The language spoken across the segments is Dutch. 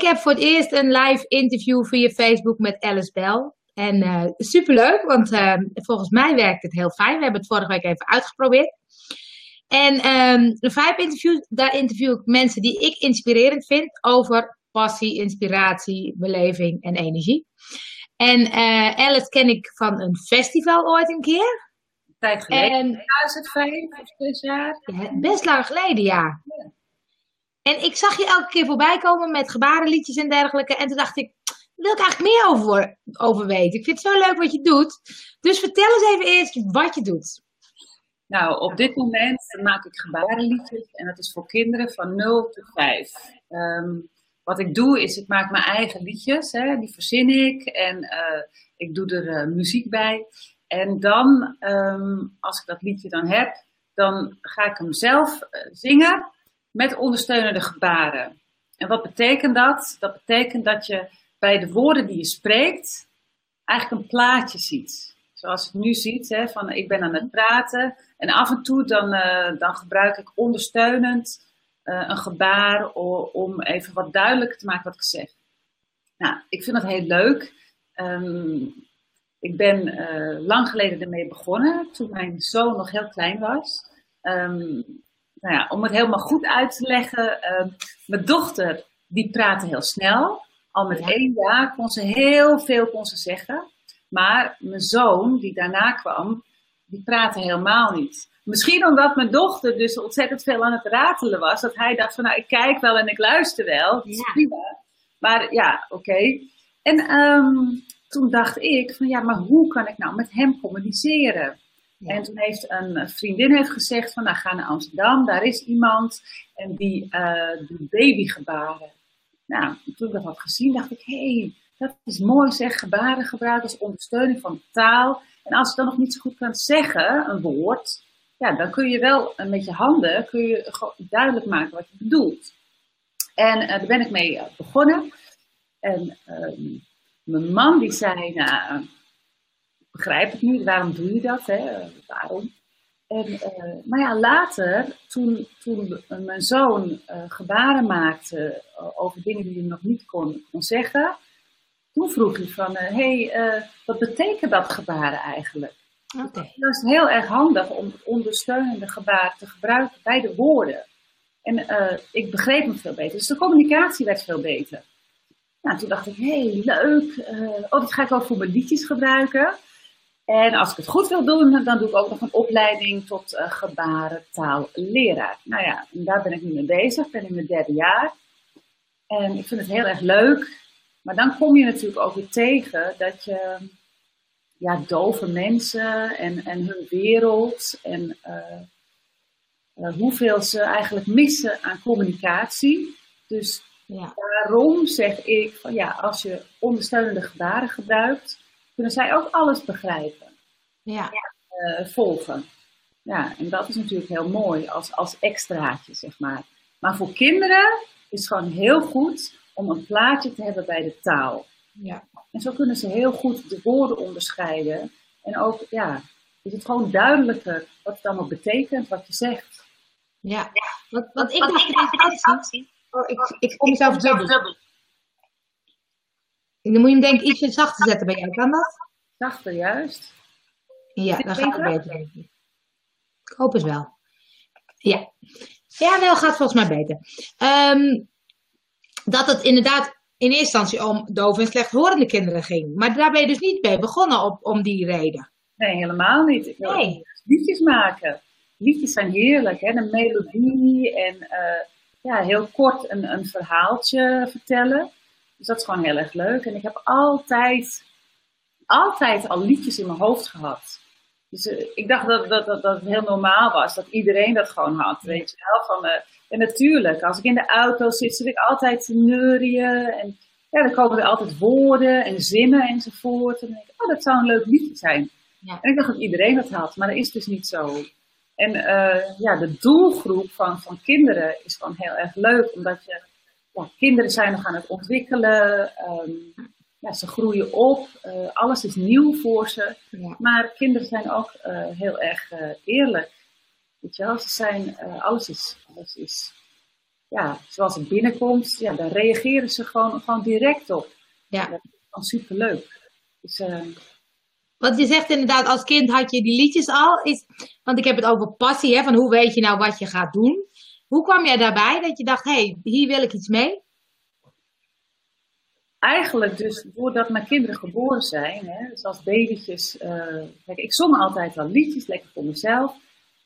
ik heb voor het eerst een live interview via Facebook met Alice Bell. En uh, superleuk, want uh, volgens mij werkt het heel fijn. We hebben het vorige week even uitgeprobeerd. En um, de vijf interviews, daar interview ik mensen die ik inspirerend vind over passie, inspiratie, beleving en energie. En uh, Alice ken ik van een festival ooit een keer. Tijd geleden. En, 2005 of zes jaar. Ja, best lang geleden, ja. ja. En ik zag je elke keer voorbij komen met gebarenliedjes en dergelijke. En toen dacht ik, wil ik eigenlijk meer over, over weten. Ik vind het zo leuk wat je doet. Dus vertel eens even eerst wat je doet. Nou, op dit moment maak ik gebarenliedjes en dat is voor kinderen van 0 tot 5. Um, wat ik doe is, ik maak mijn eigen liedjes, hè, die verzin ik en uh, ik doe er uh, muziek bij. En dan, um, als ik dat liedje dan heb, dan ga ik hem zelf uh, zingen met ondersteunende gebaren. En wat betekent dat? Dat betekent dat je bij de woorden die je spreekt eigenlijk een plaatje ziet. Zoals het nu ziet, hè, van ik ben aan het praten en af en toe dan, uh, dan gebruik ik ondersteunend uh, een gebaar om even wat duidelijker te maken wat ik zeg. Nou, ik vind dat heel leuk. Um, ik ben uh, lang geleden ermee begonnen, toen mijn zoon nog heel klein was. Um, nou ja, om het helemaal goed uit te leggen, uh, mijn dochter die praatte heel snel. Al met één jaar kon ze heel veel kon ze zeggen. Maar mijn zoon, die daarna kwam, die praatte helemaal niet. Misschien omdat mijn dochter dus ontzettend veel aan het ratelen was. Dat hij dacht van nou, ik kijk wel en ik luister wel. Prima. Maar ja, oké. Okay. En um, toen dacht ik van ja, maar hoe kan ik nou met hem communiceren? En toen heeft een vriendin heeft gezegd van, nou ga naar Amsterdam, daar is iemand en die uh, doet babygebaren. Nou, toen ik dat had gezien, dacht ik, hé, hey, dat is mooi zeg, gebaren gebruiken als ondersteuning van taal. En als je dan nog niet zo goed kan zeggen, een woord, ja, dan kun je wel met je handen kun je duidelijk maken wat je bedoelt. En uh, daar ben ik mee begonnen. En uh, mijn man die zei, nou, begrijp het niet, waarom doe je dat? Hè? Waarom? En, uh, maar ja, later, toen, toen mijn zoon uh, gebaren maakte over dingen die hij nog niet kon, kon zeggen, toen vroeg hij van, hé, hey, wat betekent dat gebaren eigenlijk? Okay. Dat is heel erg handig om ondersteunende gebaar te gebruiken bij de woorden. En ik begreep hem veel beter. Dus de communicatie werd veel beter. Nou, toen dacht ik, hé, hey, leuk. oh, dat ga ik ook voor mijn liedjes gebruiken. En als ik het goed wil doen, dan doe ik ook nog een opleiding tot uh, gebarentaalleraar. Nou ja, en daar ben ik nu mee bezig. Ik ben in mijn derde jaar. En ik vind het heel erg leuk. Maar dan kom je natuurlijk ook weer tegen dat je ja, dove mensen en, en hun wereld en uh, uh, hoeveel ze eigenlijk missen aan communicatie. Dus ja. daarom zeg ik van ja, als je ondersteunende gebaren gebruikt, kunnen zij ook alles begrijpen. Ja. Uh, volgen. Ja, en dat is natuurlijk heel mooi als, als extraatje, zeg maar. Maar voor kinderen is het gewoon heel goed om een plaatje te hebben bij de taal. Ja. En zo kunnen ze heel goed de woorden onderscheiden. En ook, ja, is het gewoon duidelijker wat het allemaal betekent, wat je zegt. Ja, wat, wat ik dacht in Oh, ik, ik kom mezelf dubbel. Dan moet je hem denk ik ietsje zachter zetten bij jou, kan dat? Zachter, juist. Ja, dan gaat het beter. Ik hoop het wel. Ja. Ja, wel gaat volgens mij beter. Um, dat het inderdaad in eerste instantie om dove en slechthorende kinderen ging. Maar daar ben je dus niet mee begonnen op, om die reden. Nee, helemaal niet. Ik wil nee. liedjes maken. Liedjes zijn heerlijk, hè? een melodie en uh, ja, heel kort een, een verhaaltje vertellen. Dus dat is gewoon heel erg leuk. En ik heb altijd, altijd al liedjes in mijn hoofd gehad. Dus uh, ik dacht dat, dat, dat, dat, het heel normaal was, dat iedereen dat gewoon had. Weet je wel? Van, uh, en natuurlijk, als ik in de auto zit, zit ik altijd te neurien. En ja, dan komen er altijd woorden en zinnen enzovoort. En dan denk ik, oh, dat zou een leuk liedje zijn. Ja. En ik dacht dat iedereen dat had, maar dat is dus niet zo. En uh, ja, de doelgroep van, van kinderen is gewoon heel erg leuk, omdat je, ja, kinderen zijn nog aan het ontwikkelen. Um, ja, ze groeien op, uh, alles is nieuw voor ze. Ja. Maar kinderen zijn ook uh, heel erg uh, eerlijk. Weet je wel, ze zijn, alles is, alles is ja, zoals het binnenkomt, ja, daar reageren ze gewoon, gewoon direct op. Ja. Dat is gewoon superleuk. Dus, uh, want je zegt inderdaad, als kind had je die liedjes al. Is, want ik heb het over passie, hè, van hoe weet je nou wat je gaat doen. Hoe kwam jij daarbij dat je dacht, hé, hey, hier wil ik iets mee? Eigenlijk dus doordat mijn kinderen geboren zijn, hè, dus als babytjes. Uh, kijk, ik zong altijd al liedjes, lekker voor mezelf.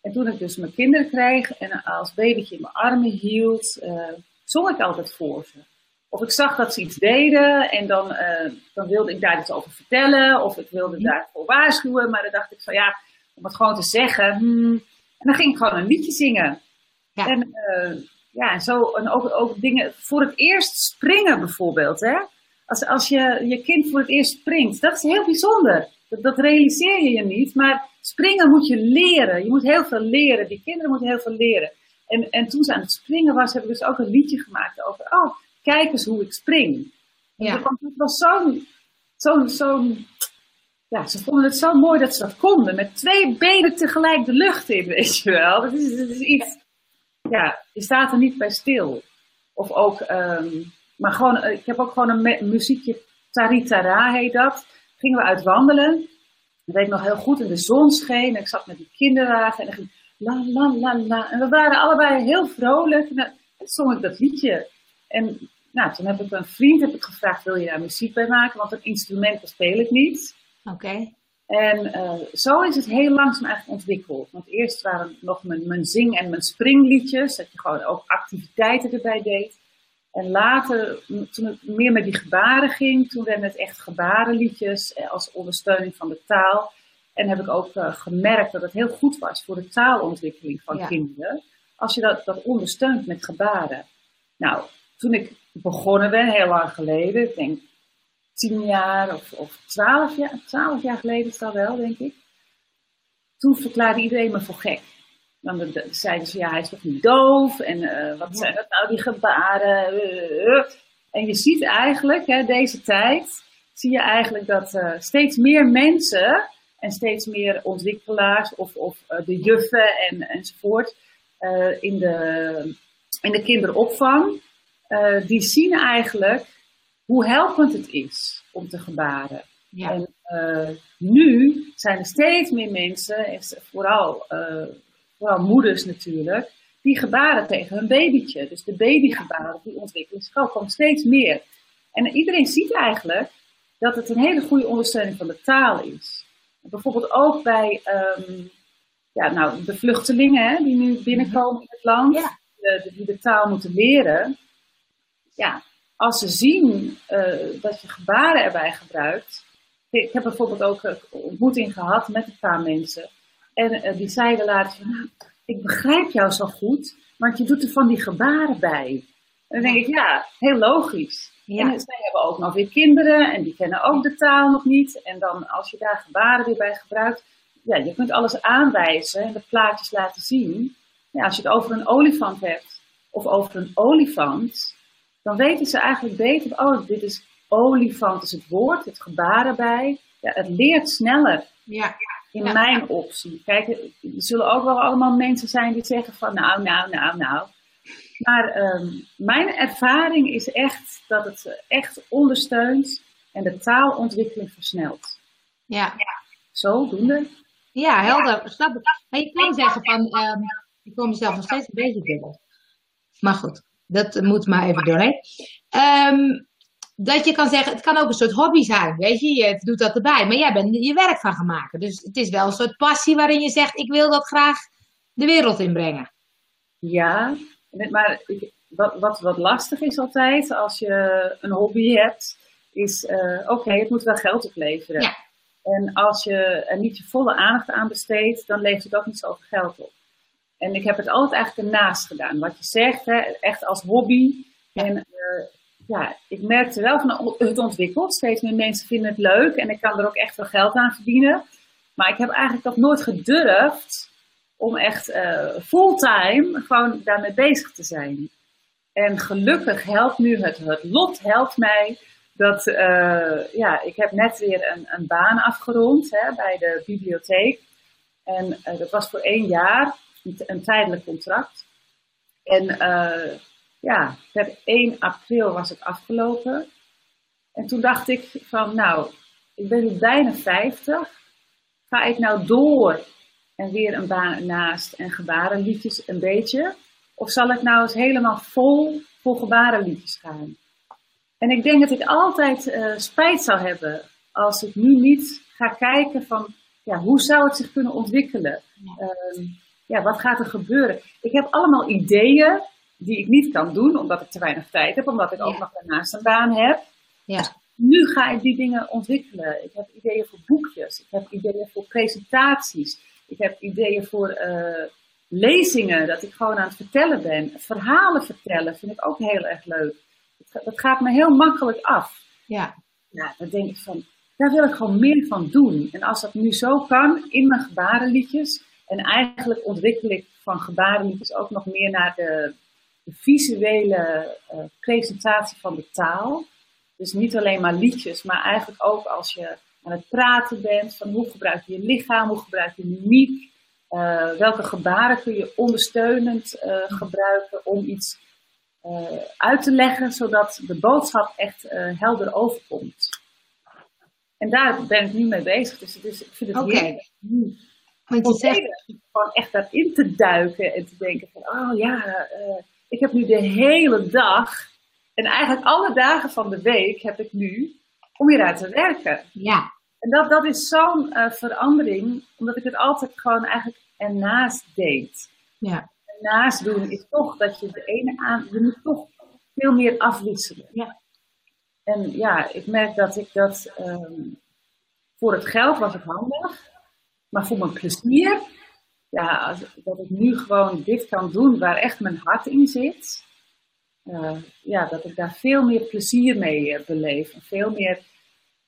En toen ik dus mijn kinderen kreeg en als babytje in mijn armen hield, uh, zong ik altijd voor ze. Of ik zag dat ze iets deden en dan, uh, dan wilde ik daar iets over vertellen. Of ik wilde daarvoor waarschuwen. Maar dan dacht ik van ja, om het gewoon te zeggen. Hmm. En dan ging ik gewoon een liedje zingen. Ja. En uh, ja, en zo. En ook, ook dingen voor het eerst springen bijvoorbeeld. Hè? Als, als je je kind voor het eerst springt, dat is heel bijzonder. Dat, dat realiseer je je niet. Maar springen moet je leren. Je moet heel veel leren. Die kinderen moeten heel veel leren. En, en toen ze aan het springen was, heb ik dus ook een liedje gemaakt over. Oh, kijk eens hoe ik spring. Ja. Het was zo'n, zo'n, zo'n, ja, ze vonden het zo mooi dat ze dat konden. Met twee benen tegelijk de lucht in, weet je wel. Dat is, dat is iets, ja, je staat er niet bij stil. Of ook, um, maar gewoon, eh, ik heb ook gewoon een muziekje, Taritara heet dat. Gingen we uit wandelen. Dat weet ik nog heel goed, in de zon scheen. En ik zat met die kinderwagen en dan ging la la la la. En we waren allebei heel vrolijk. En dan zong ik dat liedje. En nou, toen heb ik een vriend heb ik gevraagd, wil je daar muziek bij maken? Want een instrument speel ik niet. Oké. En uh, zo is het heel langzaam eigenlijk ontwikkeld. Want eerst waren het nog mijn, mijn zing- en mijn springliedjes. Dat je gewoon ook activiteiten erbij deed. En later, toen het meer met die gebaren ging, toen werden het echt gebarenliedjes eh, als ondersteuning van de taal. En heb ik ook uh, gemerkt dat het heel goed was voor de taalontwikkeling van ja. kinderen. Als je dat, dat ondersteunt met gebaren. Nou, toen ik begonnen ben, heel lang geleden, ik denk tien jaar of, of twaalf, jaar, twaalf jaar geleden is dat wel, denk ik. Toen verklaarde iedereen me voor gek. Dan zeiden ze, ja, hij is toch niet doof? En uh, wat zijn dat nou, die gebaren? Uh, en je ziet eigenlijk, hè, deze tijd, zie je eigenlijk dat uh, steeds meer mensen en steeds meer ontwikkelaars of, of de juffen en, enzovoort in, de, in de kinderopvang, die zien eigenlijk hoe helpend het is om te gebaren. Ja. En uh, nu zijn er steeds meer mensen, vooral, uh, vooral moeders natuurlijk, die gebaren tegen hun babytje. Dus de babygebaren, die ook gewoon steeds meer. En iedereen ziet eigenlijk dat het een hele goede ondersteuning van de taal is. Bijvoorbeeld ook bij um, ja, nou, de vluchtelingen hè, die nu binnenkomen in het land, ja. de, die de taal moeten leren. Ja, als ze zien uh, dat je gebaren erbij gebruikt. Ik heb bijvoorbeeld ook een ontmoeting gehad met een paar mensen. En uh, die zeiden later van, nou, ik begrijp jou zo goed, want je doet er van die gebaren bij. En dan denk ik, ja, heel logisch. Ja. En zij hebben ook nog weer kinderen en die kennen ook de taal nog niet. En dan als je daar gebaren weer bij gebruikt, ja, je kunt alles aanwijzen en de plaatjes laten zien. Ja, als je het over een olifant hebt of over een olifant, dan weten ze eigenlijk beter, oh, dit is olifant is het woord, het gebaar erbij. Ja, het leert sneller. Ja. In mijn optie. Kijk, er zullen ook wel allemaal mensen zijn die zeggen van nou, nou, nou, nou. Maar um, mijn ervaring is echt dat het echt ondersteunt en de taalontwikkeling versnelt. Ja. ja. Zodoende. Ja, helder. Snap ik. Maar je kan zeggen van, um, ik kom mezelf nog steeds een beetje dubbel. Maar goed. Dat moet maar even doorheen. Um, dat je kan zeggen, het kan ook een soort hobby zijn, weet je. Je doet dat erbij, maar jij bent je werk van gaan maken. Dus het is wel een soort passie waarin je zegt, ik wil dat graag de wereld inbrengen. Ja, maar wat, wat, wat lastig is altijd als je een hobby hebt, is, uh, oké, okay, het moet wel geld opleveren. Ja. En als je er niet je volle aandacht aan besteedt, dan levert het ook niet zoveel geld op. En ik heb het altijd eigenlijk ernaast gedaan. Wat je zegt, hè, echt als hobby. En uh, ja, ik merkte wel van het ontwikkelt. Steeds meer mensen vinden het leuk en ik kan er ook echt wel geld aan verdienen. Maar ik heb eigenlijk nog nooit gedurfd om echt uh, fulltime gewoon daarmee bezig te zijn. En gelukkig helpt nu het, het lot helpt mij dat, uh, ja, ik heb net weer een, een baan afgerond hè, bij de bibliotheek. En uh, dat was voor één jaar een tijdelijk contract. En uh, ja, per 1 april was het afgelopen. En toen dacht ik van, nou, ik ben nu bijna 50. Ga ik nou door en weer een baan naast en gebarenliedjes een beetje? Of zal ik nou eens helemaal vol voor gebarenliedjes gaan? En ik denk dat ik altijd uh, spijt zou hebben als ik nu niet ga kijken van, ja, hoe zou het zich kunnen ontwikkelen? Ja. Uh, ja, wat gaat er gebeuren? Ik heb allemaal ideeën die ik niet kan doen, omdat ik te weinig tijd heb, omdat ik ook nog daarnaast een baan heb. Ja. Dus nu ga ik die dingen ontwikkelen. Ik heb ideeën voor boekjes, ik heb ideeën voor presentaties, ik heb ideeën voor uh, lezingen, dat ik gewoon aan het vertellen ben. Verhalen vertellen vind ik ook heel erg leuk. Dat gaat me heel makkelijk af. Ja. Ja, dan denk ik van, daar wil ik gewoon meer van doen. En als dat nu zo kan, in mijn gebarenliedjes, en eigenlijk ontwikkel ik van gebarenliedjes ook nog meer naar de, de visuele uh, presentatie van de taal. Dus niet alleen maar liedjes, maar eigenlijk ook als je aan het praten bent, van hoe gebruik je je lichaam, hoe gebruik je mimiek, uh, welke gebaren kun je ondersteunend uh, gebruiken om iets uit te leggen, zodat de boodschap echt helder overkomt. En daar ben ik nu mee bezig. Dus het is, ik vind het okay. heerlijk want je zegt... Gewoon echt daarin te duiken en te denken van, oh ja, uh, ik heb nu de hele dag, en eigenlijk alle dagen van de week heb ik nu om hieruit te werken. Ja. En dat, dat is zo'n uh, verandering, omdat ik het altijd gewoon eigenlijk ernaast deed. Ja. Ernaast doen is toch dat je de ene aan, je moet toch veel meer afwisselen. Ja. En ja, ik merk dat ik dat, um, voor het geld was het handig. Maar voor mijn plezier, ja, dat ik nu gewoon dit kan doen waar echt mijn hart in zit. Uh, ja, dat ik daar veel meer plezier mee uh, beleef. Veel meer,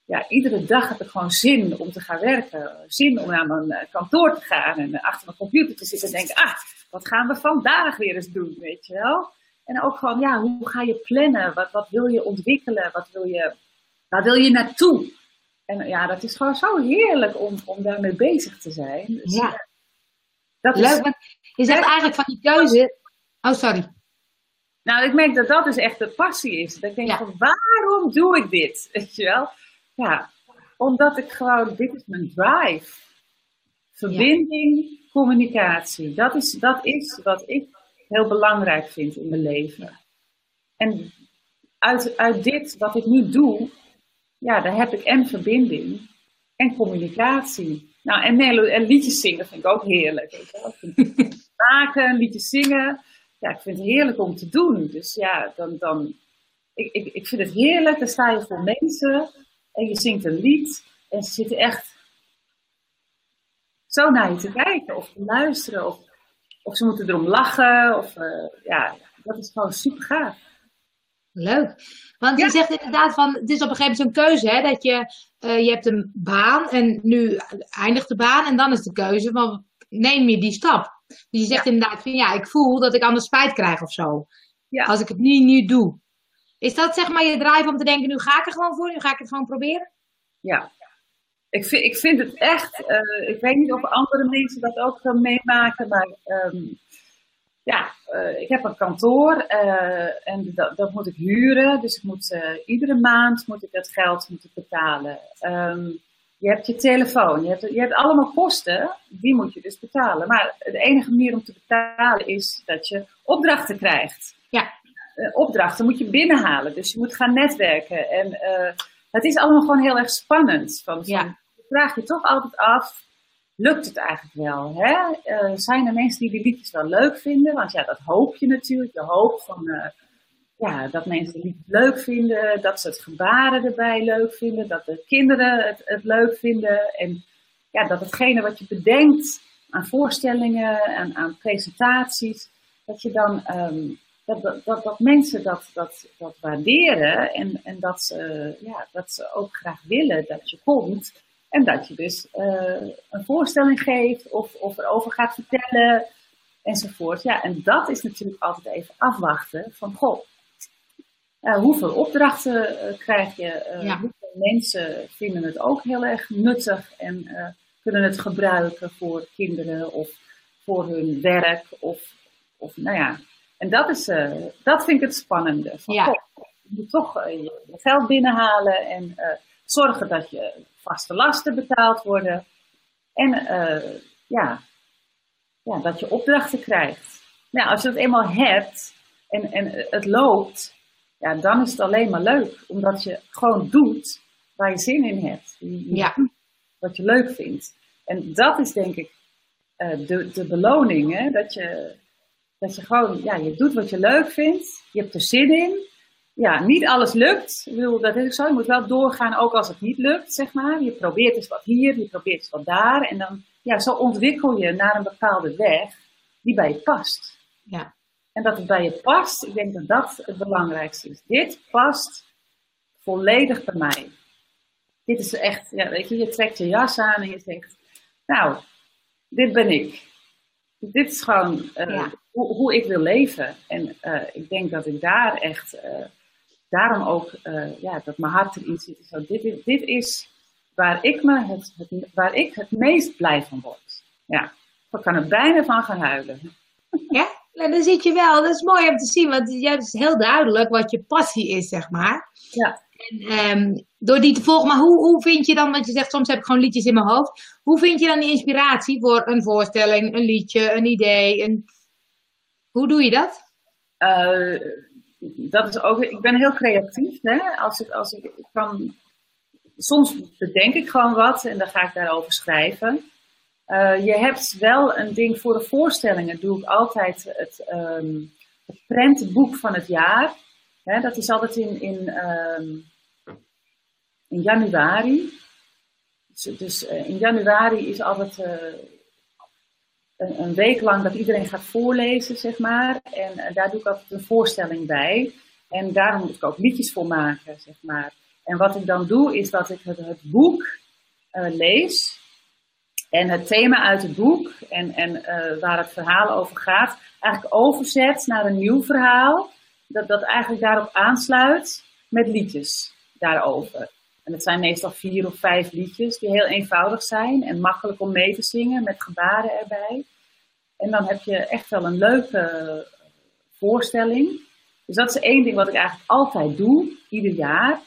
ja, iedere dag heb ik gewoon zin om te gaan werken. Zin om naar mijn uh, kantoor te gaan en achter mijn computer te zitten en denken, ah, wat gaan we vandaag weer eens doen, weet je wel. En ook gewoon, ja, hoe ga je plannen? Wat, wat wil je ontwikkelen? Wat wil je, waar wil je naartoe? En ja, dat is gewoon zo heerlijk om, om daarmee bezig te zijn. Dus, ja. Dat Leuk, want je zegt eigenlijk van die keuze. Oh, sorry. Nou, ik merk dat dat dus echt de passie is. Dat ik denk van, waarom doe ik dit? Weet je wel? Ja, omdat ik gewoon, dit is mijn drive. Verbinding, communicatie. Dat is, dat is wat ik heel belangrijk vind in mijn leven. En uit, uit dit, wat ik nu doe, ja, daar heb ik en verbinding en communicatie. Nou, en, en liedjes zingen vind ik ook heerlijk. Maken, liedjes zingen. Ja, ik vind het heerlijk om te doen. Dus ja, dan, dan ik, ik, ik vind het heerlijk. Dan sta je voor mensen en je zingt een lied. En ze zitten echt zo naar je te kijken of te luisteren. Of, of ze moeten erom lachen. Of, uh, ja, dat is gewoon super gaaf. Leuk. Want je zegt inderdaad van, het is op een gegeven moment zo'n keuze, hè, dat je, uh, je hebt een baan en nu eindigt de baan en dan is de keuze van, neem je die stap. Dus je zegt inderdaad van, ja, ik voel dat ik anders spijt krijg of zo. Ja. Als ik het nu niet doe. Is dat zeg maar je drive om te denken, nu ga ik er gewoon voor, nu ga ik het gewoon proberen? Ja. Ik vind, ik vind het echt, uh, ik weet niet of andere mensen dat ook gaan meemaken, maar um, ja, uh, ik heb een kantoor uh, en dat, dat, moet ik huren. Dus ik moet, uh, iedere maand moet ik dat geld moeten betalen. Um, je hebt je telefoon, je hebt, je hebt allemaal kosten, die moet je dus betalen. Maar de enige manier om te betalen is dat je opdrachten krijgt. Ja. opdrachten moet je binnenhalen, dus je moet gaan netwerken. En het is allemaal gewoon heel erg spannend. Van, ja. vraag je toch altijd af, lukt het eigenlijk wel? Hè? Uh, zijn er mensen die die liedjes wel leuk vinden? Want ja, dat hoop je natuurlijk. Je hoopt van, uh, ja, dat mensen de liedjes leuk vinden, dat ze het gebaren erbij leuk vinden, dat de kinderen het, het leuk vinden. En ja, dat hetgene wat je bedenkt aan voorstellingen en aan presentaties, dat je dan um, dat, dat, dat, dat, mensen dat, dat, dat waarderen en, en dat, ze, ja, dat ze ook graag willen dat je komt. En dat je dus uh, een voorstelling geeft of, of erover gaat vertellen enzovoort. Ja, en dat is natuurlijk altijd even afwachten van, goh, uh, hoeveel opdrachten uh, krijg je? Ja. Hoeveel mensen vinden het ook heel erg nuttig en kunnen het gebruiken voor kinderen of voor hun werk of, of nou ja, En dat, is, dat vind ik het spannende. Van, Ja. toch, je moet toch je geld binnenhalen en zorgen dat je vaste lasten betaald worden. En ja, ja, dat je opdrachten krijgt. Nou, als je het eenmaal hebt en, en het loopt, ja, dan is het alleen maar leuk. Omdat je gewoon doet waar je zin in hebt. Je, Ja. wat je leuk vindt. En dat is denk ik eh, de, de beloning. Hè? Dat, je, dat je gewoon, ja, je doet wat je leuk vindt. Je hebt er zin in. Ja, niet alles lukt. Ik bedoel, dat is zo. Je moet wel doorgaan, ook als het niet lukt, zeg maar. Je probeert eens wat hier, je probeert eens wat daar. En dan, ja, zo ontwikkel je naar een bepaalde weg die bij je past. Ja. En dat het bij je past, ik denk dat dat het belangrijkste is. Dit past volledig bij mij. Dit is echt, ja, weet je, je trekt je jas aan en je zegt, nou, dit ben ik. Dit is gewoon uh, Ja. hoe, hoe ik wil leven. En uh, ik denk dat ik daar echt, uh, daarom ook, ja, dat mijn hart erin zit. Zo, dit, is, dit is waar ik, me het, het, waar ik het meest blij van word. Ja, ik kan er bijna van gaan huilen. Ja, nou, dan zit je wel. Dat is mooi om te zien, want ja, het is heel duidelijk wat je passie is, zeg maar. Ja. En, um, door die te volgen, maar hoe, hoe vind je dan, want je zegt soms heb ik gewoon liedjes in mijn hoofd. Hoe vind je dan die inspiratie voor een voorstelling, een liedje, een idee? Een... Hoe doe je dat? Uh, dat is ook, ik ben heel creatief. Hè? Als ik, als ik, kan, soms bedenk ik gewoon wat en dan ga ik daarover schrijven. Uh, je hebt wel een ding voor de voorstellingen, doe ik altijd het, um, het prentenboek van het jaar. Hè, dat is altijd in, in, um, in januari. Dus, dus uh, in januari is altijd uh, een, een, week lang dat iedereen gaat voorlezen, zeg maar. En daar doe ik altijd een voorstelling bij. En daar moet ik ook liedjes voor maken, zeg maar. En wat ik dan doe, is dat ik het, het boek lees. En het thema uit het boek en, en uh, waar het verhaal over gaat, eigenlijk overzet naar een nieuw verhaal. Dat, dat eigenlijk daarop aansluit met liedjes daarover. En het zijn meestal vier of vijf liedjes die heel eenvoudig zijn en makkelijk om mee te zingen met gebaren erbij. En dan heb je echt wel een leuke voorstelling. Dus dat is één ding wat ik eigenlijk altijd doe, ieder jaar.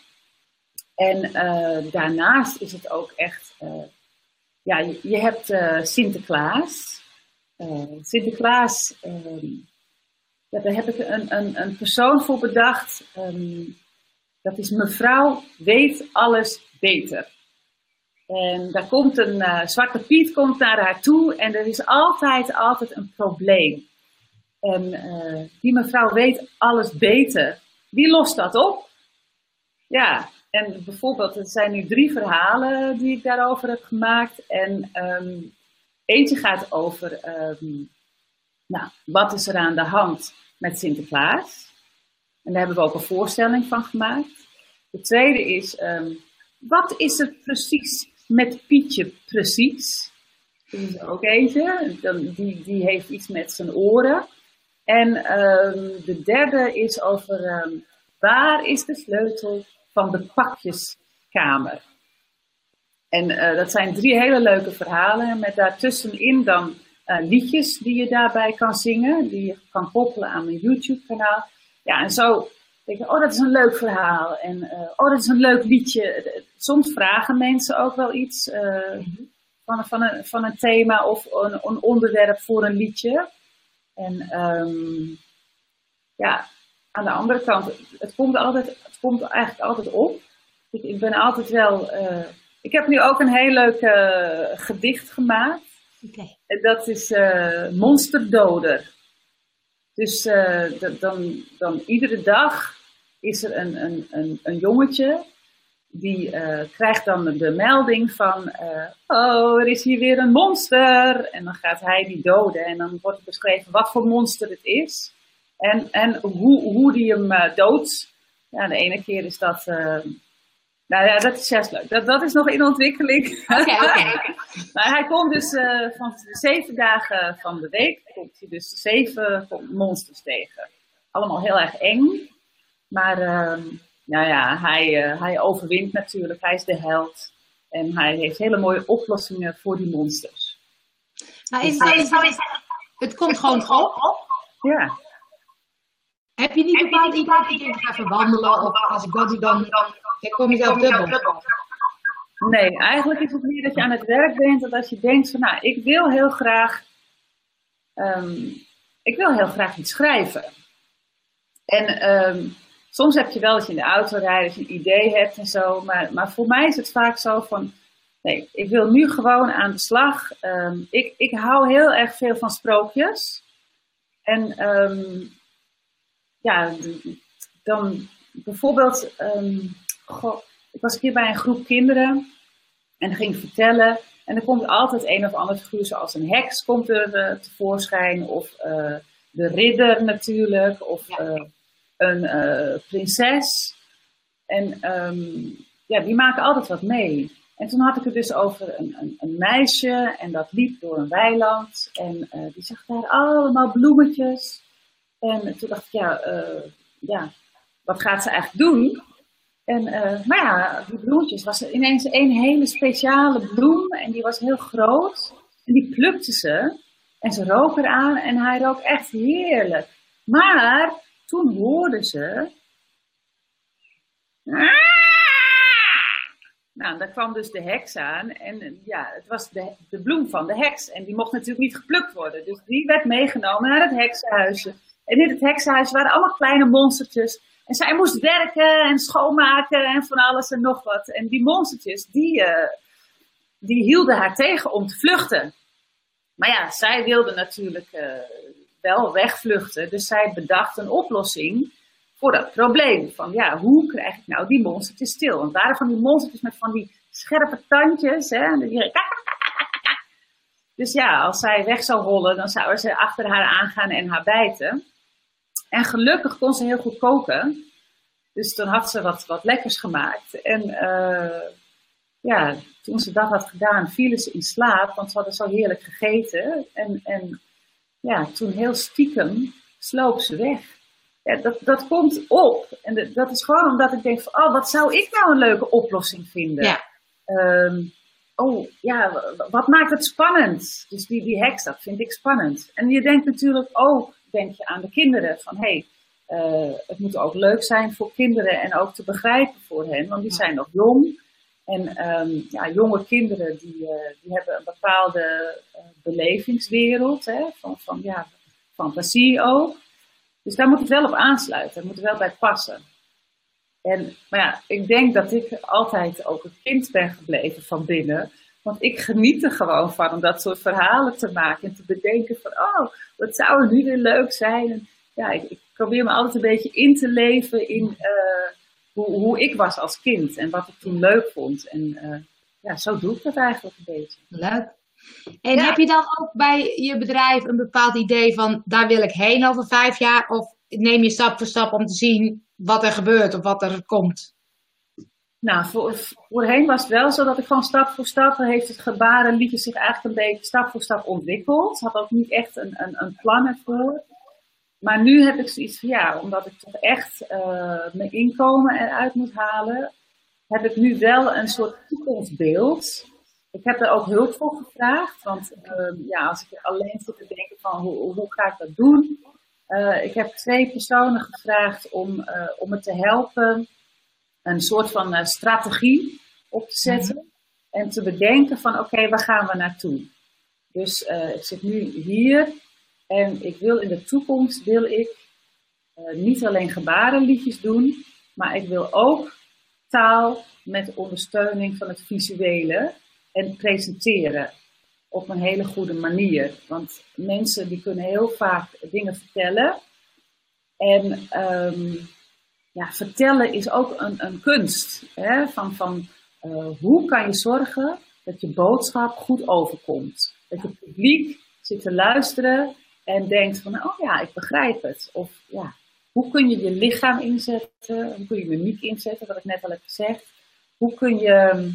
En uh, daarnaast is het ook echt. Uh, ja, je, je hebt uh, Sinterklaas. Sinterklaas, um, ja, daar heb ik een, een, een persoon voor bedacht. Um, dat is mevrouw weet alles beter. En daar komt een uh, zwarte Piet komt naar haar toe en er is altijd, altijd een probleem. En die mevrouw weet alles beter. Die lost dat op. Ja, en bijvoorbeeld, er zijn nu drie verhalen die ik daarover heb gemaakt. En um, eentje gaat over, um, nou, wat is er aan de hand met Sinterklaas? En daar hebben we ook een voorstelling van gemaakt. De tweede is, um, wat is er precies met Pietje precies? Dat is ook eentje, die, die heeft iets met zijn oren. En de derde is over, waar is de sleutel van de pakjeskamer. En uh, dat zijn drie hele leuke verhalen met daartussenin dan uh, liedjes die je daarbij kan zingen, die je kan koppelen aan mijn YouTube kanaal. Ja, en zo denk je, oh dat is een leuk verhaal en uh, oh dat is een leuk liedje. Soms vragen mensen ook wel iets van, van, een, van een thema of een, een onderwerp voor een liedje. En um, ja, aan de andere kant, het komt, altijd, het komt eigenlijk altijd op. Ik, ik ben altijd wel. Uh, ik heb nu ook een heel leuk uh, gedicht gemaakt. Okay. Dat is uh, Monsterdoder. Dus dan, dan iedere dag is er een, een, een, een jongetje. Die krijgt dan de melding van. oh, er is hier weer een monster. En dan gaat hij die doden. En dan wordt beschreven wat voor monster het is. En, en hoe, hoe die hem doodt. Ja, de ene keer is dat. Uh, nou ja, dat is juist leuk. Dat, dat is nog in ontwikkeling. Oké, okay, oké. Okay. maar hij komt dus uh, van zeven dagen van de week. Komt hij dus zeven monsters tegen. Allemaal heel erg eng. Maar nou ja, hij, hij overwint natuurlijk. Hij is de held. En hij heeft hele mooie oplossingen voor die monsters. Is, is, is, het komt gewoon op. Ja. Heb je niet bepaald idee dat je gaat verwandelen of als ik dat doe dan, dan kom je zelf dubbel? Nee, eigenlijk is het meer dat je aan het werk bent en dat je denkt van nou, ik wil heel graag, um, ik wil heel graag iets schrijven. En um, soms heb je wel dat je in de auto rijdt, dat je een idee hebt en zo, maar, maar voor mij is het vaak zo van, nee, ik wil nu gewoon aan de slag. Um, ik, ik hou heel erg veel van sprookjes. En um, ja, dan bijvoorbeeld, um, goh, ik was een keer bij een groep kinderen en ging vertellen. En er komt altijd een of andere figuur, zoals een heks komt er uh, tevoorschijn, of uh, de ridder natuurlijk, of ja. uh, een prinses. En um, ja, die maken altijd wat mee. En toen had ik het dus over een, een, een meisje en dat liep door een weiland. En die zag daar allemaal bloemetjes. En toen dacht ik, ja, ja, wat gaat ze eigenlijk doen? En, uh, maar ja, die bloemetjes was er ineens een hele speciale bloem en die was heel groot. En die plukte ze en ze rook eraan en hij rook echt heerlijk. Maar toen hoorden ze. Nou, daar kwam dus de heks aan en ja, het was de, de bloem van de heks en die mocht natuurlijk niet geplukt worden. Dus die werd meegenomen naar het heksenhuisje. En in het heksenhuis waren allemaal kleine monstertjes en zij moest werken en schoonmaken en van alles en nog wat. En die monstertjes, die, uh, die hielden haar tegen om te vluchten. Maar ja, zij wilde natuurlijk uh, wel wegvluchten. Dus zij bedacht een oplossing voor dat probleem. Van ja, hoe krijg ik nou die monstertjes stil? Want waren van die monstertjes met van die scherpe tandjes. Hè? Dus ja, als zij weg zou rollen, dan zouden ze achter haar aangaan en haar bijten. En gelukkig kon ze heel goed koken. Dus toen had ze wat, wat lekkers gemaakt. En uh, ja, toen ze dat had gedaan, vielen ze in slaap, want ze hadden zo heerlijk gegeten. En, en ja, toen heel stiekem sloop ze weg. Ja, dat, dat komt op. En de, dat is gewoon omdat ik denk van, oh, wat zou ik nou een leuke oplossing vinden? Ja. Um, oh, ja, wat maakt het spannend? Dus die, die heks, dat vind ik spannend. En je denkt natuurlijk ook denk je aan de kinderen. Van hé, hey, uh, het moet ook leuk zijn voor kinderen en ook te begrijpen voor hen, want die zijn nog jong. En um, ja, jonge kinderen die, uh, die hebben een bepaalde uh, belevingswereld, hè, van, van ja, fantasie ook. Dus daar moet het wel op aansluiten, daar moet het wel bij passen. En, maar ja, ik denk dat ik altijd ook een kind ben gebleven van binnen. Want ik geniet er gewoon van om dat soort verhalen te maken en te bedenken van, oh, wat zou er nu weer leuk zijn. En ja, ik, ik, probeer me altijd een beetje in te leven in uh, hoe, hoe, ik was als kind en wat ik toen leuk vond. En uh, ja, zo doe ik dat eigenlijk een beetje. Leuk. En ja. heb je dan ook bij je bedrijf een bepaald idee van, daar wil ik heen over vijf jaar? Of neem je stap voor stap om te zien wat er gebeurt of wat er komt? Nou, voor, voorheen was het wel zo dat ik gewoon stap voor stap heeft het gebarenliedje zich eigenlijk een beetje stap voor stap ontwikkeld. Had ook niet echt een, een, een plan ervoor. Maar nu heb ik zoiets van ja, omdat ik toch echt uh, mijn inkomen eruit moet halen, heb ik nu wel een soort toekomstbeeld. Ik heb er ook hulp voor gevraagd, want uh, ja, als ik alleen zit te denken van hoe, hoe ga ik dat doen. Uh, ik heb twee personen gevraagd om, om me te helpen een soort van uh, strategie op te zetten. Mm -hmm. En te bedenken van oké, okay, waar gaan we naartoe? Dus uh, ik zit nu hier en ik wil in de toekomst wil ik uh, niet alleen gebarenliedjes doen, maar ik wil ook taal met ondersteuning van het visuele en presenteren op een hele goede manier. Want mensen die kunnen heel vaak dingen vertellen en um, ja, vertellen is ook een, een kunst. Hè? Van, van uh, hoe kan je zorgen dat je boodschap goed overkomt? Dat je publiek zit te luisteren en denkt van, oh ja, ik begrijp het. Of ja, hoe kun je je lichaam inzetten? Hoe kun je mimiek inzetten, wat ik net al heb gezegd? Hoe kun je,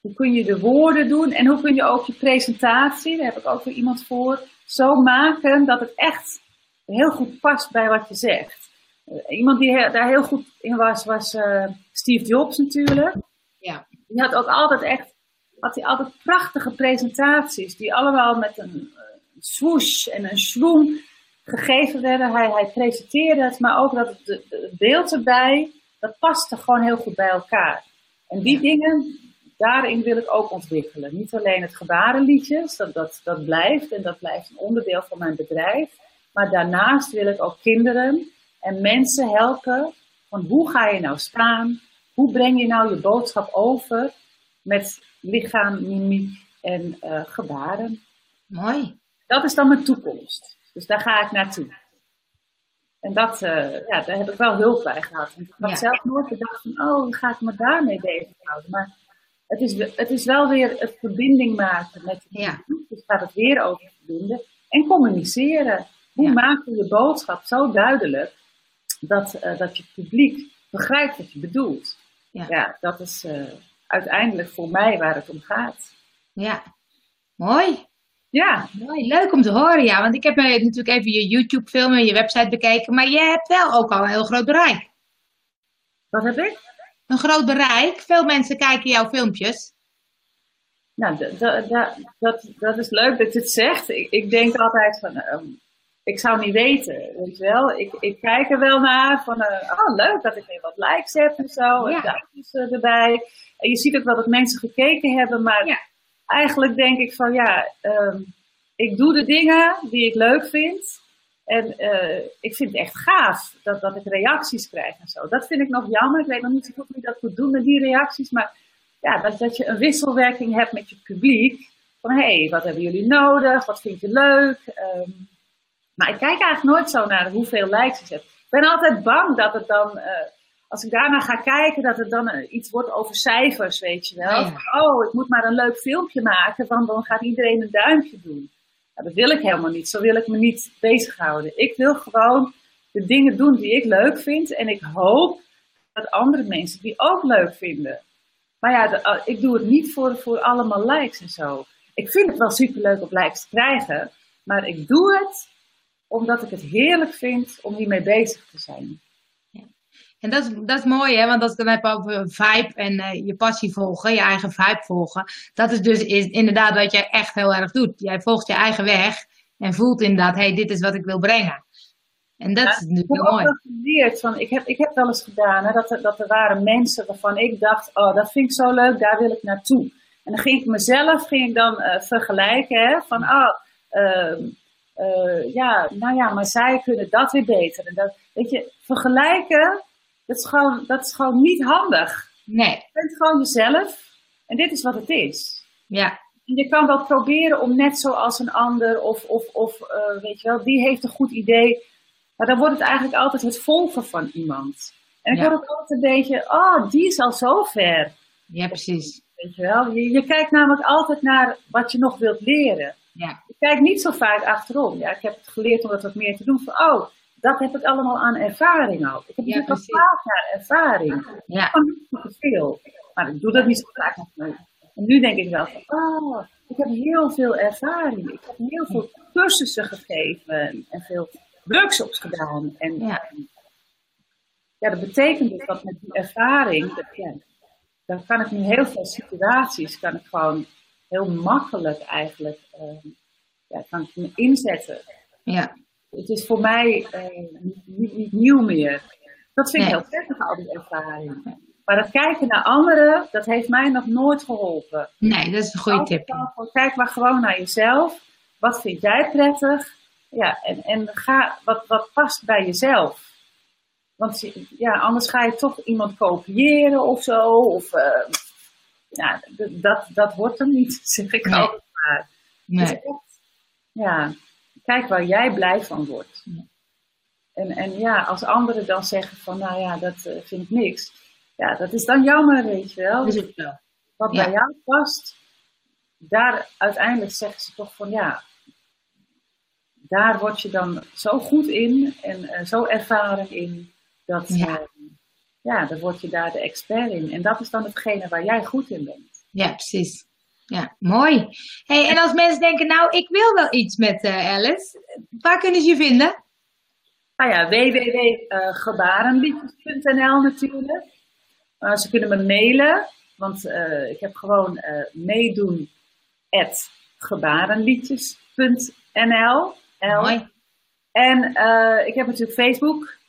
hoe kun je de woorden doen? En hoe kun je ook je presentatie, daar heb ik ook weer iemand voor, zo maken dat het echt heel goed past bij wat je zegt. Eh, iemand die daar heel goed in was, was uh, Steve Jobs natuurlijk. Ja. Die had ook altijd echt, had hij altijd prachtige presentaties, die allemaal met een uh, swoosh en een schwung gegeven werden. Hij, hij presenteerde het, maar ook dat het, het beeld erbij, dat paste gewoon heel goed bij elkaar. En die dingen, daarin wil ik ook ontwikkelen. Niet alleen het gebarenliedjes, dat, dat, dat blijft en dat blijft een onderdeel van mijn bedrijf. Maar daarnaast wil ik ook kinderen en mensen helpen van hoe ga je nou staan? Hoe breng je nou je boodschap over met lichaam, mimiek en uh, gebaren? Mooi. Dat is dan mijn toekomst. Dus daar ga ik naartoe. En dat, uh, ja, daar heb ik wel hulp bij gehad. Want ik had zelf nooit gedacht van, oh, hoe ga ik me daarmee bezighouden? Maar het is, het is wel weer het verbinding maken met de ja. Dus gaat het weer over verbinden. En communiceren. Hoe ja. maak je je boodschap zo duidelijk dat, uh, dat je publiek begrijpt wat je bedoelt? Ja, ja dat is uh, uiteindelijk voor mij waar het om gaat. Ja, mooi. Ja. Mooi, leuk om te horen, ja. Want ik heb natuurlijk even je YouTube-film en je website bekeken. Maar je hebt wel ook al een heel groot bereik. Wat heb ik? Een groot bereik. Veel mensen kijken jouw filmpjes. Nou, dat, dat is leuk dat je het zegt. Ik, ik denk altijd van, um, ik zou niet weten, weet je wel. Ik, ik kijk er wel naar van, uh, oh leuk dat ik weer wat likes heb en zo. Ja. En duimpjes uh, erbij. En je ziet ook wel dat mensen gekeken hebben, maar ja. eigenlijk denk ik van, ja, um, ik doe de dingen die ik leuk vind. En uh, ik vind het echt gaaf dat, dat ik reacties krijg en zo. Dat vind ik nog jammer. Ik weet nog niet zo goed hoe je dat moet doen met die reacties. Maar ja, dat, dat je een wisselwerking hebt met je publiek. Van hé, hey, wat hebben jullie nodig? Wat vind je leuk? Um, maar ik kijk eigenlijk nooit zo naar hoeveel likes je hebt. Ik ben altijd bang dat het dan, uh, als ik daarna ga kijken, dat het dan uh, iets wordt over cijfers, weet je wel. Ja. oh, ik moet maar een leuk filmpje maken, want dan gaat iedereen een duimpje doen. Nou, dat wil ik helemaal niet. Zo wil ik me niet bezighouden. Ik wil gewoon de dingen doen die ik leuk vind. En ik hoop dat andere mensen die ook leuk vinden. Maar ja, de, uh, ik doe het niet voor, voor allemaal likes en zo. Ik vind het wel superleuk om likes te krijgen. Maar ik doe het omdat ik het heerlijk vind om hiermee bezig te zijn. Ja. En dat is, dat is mooi, hè? want als ik het heb over vibe en uh, je passie volgen, je eigen vibe volgen, dat is dus is inderdaad wat jij echt heel erg doet. Jij volgt je eigen weg en voelt inderdaad, hé, hey, dit is wat ik wil brengen. En dat ja, is natuurlijk mooi. Geleerd van, ik, heb, ik heb wel eens gedaan hè, dat, er, dat er waren mensen waarvan ik dacht, oh, dat vind ik zo leuk, daar wil ik naartoe. En dan ging ik mezelf ging ik dan uh, vergelijken, hè, van, oh, uh, uh, ja, nou ja, maar zij kunnen dat weer beter. En dat, weet je, vergelijken, dat is gewoon, dat is gewoon niet handig. Nee. Je bent gewoon jezelf en dit is wat het is. Ja. En je kan wel proberen om net zoals een ander, of, of, of uh, weet je wel, die heeft een goed idee. Maar dan wordt het eigenlijk altijd het volgen van iemand. En dan ja. wordt het altijd een beetje, oh, die is al zo ver. Ja, precies. Weet je wel, je, je kijkt namelijk altijd naar wat je nog wilt leren. Ja. Ik kijk niet zo vaak achterom. Ja, ik heb het geleerd om dat wat meer te doen. Van, oh, dat heb ik allemaal aan ervaring ook. Ik heb natuurlijk al twaalf jaar ervaring. Ja. Ik kan niet te veel. Maar ik doe dat niet zo vaak En nu denk ik wel van, oh, ik heb heel veel ervaring. Ik heb heel veel cursussen gegeven en veel workshops gedaan. En ja, ja dat betekent dus dat met die ervaring, dat, ja, dan kan ik nu heel veel situaties, kan ik gewoon heel makkelijk eigenlijk uh, ja, kan inzetten. Ja. Het is voor mij uh, niet, niet, nieuw meer. Dat vind nee. ik heel prettig, al die ervaring. Maar het kijken naar anderen, dat heeft mij nog nooit geholpen. Nee, dat is een goede tip. Kijk maar gewoon naar jezelf. Wat vind jij prettig? Ja, en, en ga, wat, wat past bij jezelf? Want ja, anders ga je toch iemand kopiëren of zo. Of, uh, ja, dat, dat wordt hem niet, zeg ik nee. altijd maar. Nee. Dus echt, ja, kijk waar jij blij van wordt. Ja. En, en ja, als anderen dan zeggen van, nou ja, dat uh, vind ik niks. Ja, dat is dan jammer, weet je wel. Wat Ja. bij jou past, daar uiteindelijk zeggen ze toch van, ja, daar word je dan zo goed in en uh, zo ervaren in, dat, Ja. uh, ja, dan word je daar de expert in. En dat is dan hetgene waar jij goed in bent. Ja, precies. Ja, mooi. Hey, en als mensen denken, nou, ik wil wel iets met uh, Alice, waar kunnen ze je vinden? Nou ja, www.gebarenliedjes.nl natuurlijk. Uh, ze kunnen me mailen, want uh, ik heb gewoon meedoen at gebarenliedjes.nl. Mooi. En ik heb natuurlijk Facebook.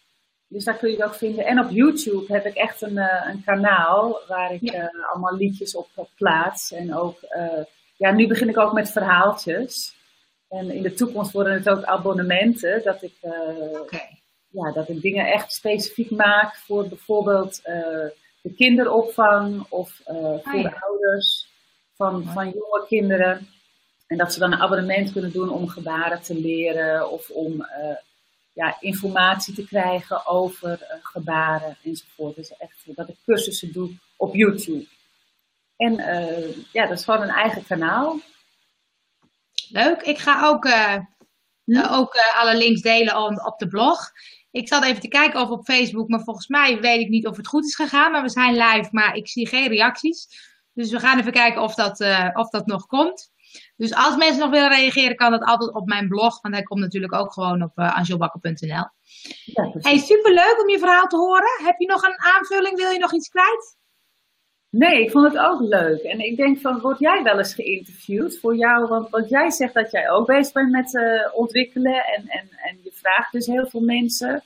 Dus daar kun je het ook vinden. En op YouTube heb ik echt een, een kanaal waar ik allemaal liedjes op plaats. En ook, ja, nu begin ik ook met verhaaltjes. En in de toekomst worden het ook abonnementen. Dat ik, ja, dat ik dingen echt specifiek maak voor bijvoorbeeld de kinderopvang of voor ah, de ouders van, van jonge kinderen. En dat ze dan een abonnement kunnen doen om gebaren te leren of om ja, informatie te krijgen over uh, gebaren enzovoort. Dus echt dat ik cursussen doe op YouTube. En uh, ja, dat is gewoon een eigen kanaal. Leuk. Ik ga ook, hm? ook alle links delen op, op de blog. Ik zat even te kijken of op Facebook, maar volgens mij weet ik niet of het goed is gegaan. Maar we zijn live, maar ik zie geen reacties. Dus we gaan even kijken of dat, uh, of dat nog komt. Dus als mensen nog willen reageren, kan dat altijd op mijn blog. Want hij komt natuurlijk ook gewoon op uh, eh, angelbakker.nl. Ja, hey, superleuk om je verhaal te horen. Heb je nog een aanvulling? Wil je nog iets kwijt? Nee, ik vond het ook leuk. En ik denk van, word jij wel eens geïnterviewd voor jou? Want, want jij zegt dat jij ook bezig bent met uh, ontwikkelen. En, en, en je vraagt dus heel veel mensen.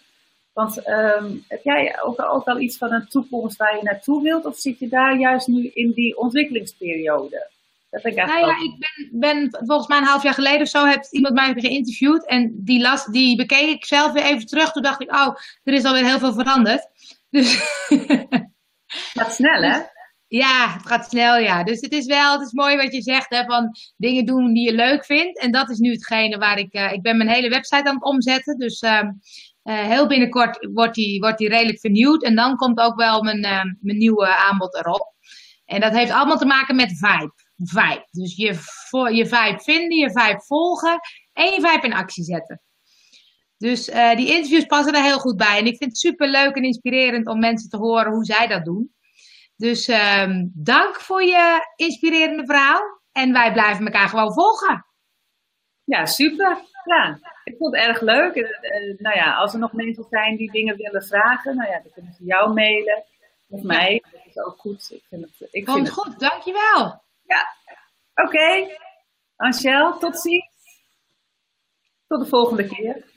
Want um, heb jij ook, ook al iets van een toekomst waar je naartoe wilt? Of zit je daar juist nu in die ontwikkelingsperiode? Dat ik nou ja, ik ben, ben, volgens mij een half jaar geleden of zo heeft iemand mij geïnterviewd. En die, las, die bekeek ik zelf weer even terug. Toen dacht ik, oh, er is alweer heel veel veranderd. Dus... gaat snel, hè? Ja, het gaat snel, ja. Dus het is wel, het is mooi wat je zegt, hè, van dingen doen die je leuk vindt. En dat is nu hetgene waar ik, uh, ik ben mijn hele website aan het omzetten. Dus uh, uh, heel binnenkort wordt die, wordt die redelijk vernieuwd. En dan komt ook wel mijn, uh, mijn nieuwe aanbod erop. En dat heeft allemaal te maken met vibe. Vibe. Dus je, voor, je vibe vinden, je vibe volgen en je vibe in actie zetten. Dus uh, die interviews passen er heel goed bij. En ik vind het super leuk en inspirerend om mensen te horen hoe zij dat doen. Dus um, dank voor je inspirerende verhaal. En wij blijven elkaar gewoon volgen. Ja, super. Ja, ik vond het erg leuk. Uh, nou ja, als er nog mensen zijn die dingen willen vragen, nou ja, dan kunnen ze jou mailen. Of mij. Dat is ook goed. Ik vind het, ik vind goed, het... dankjewel. Ja, oké. Okay. Tot ziens. Tot de volgende keer.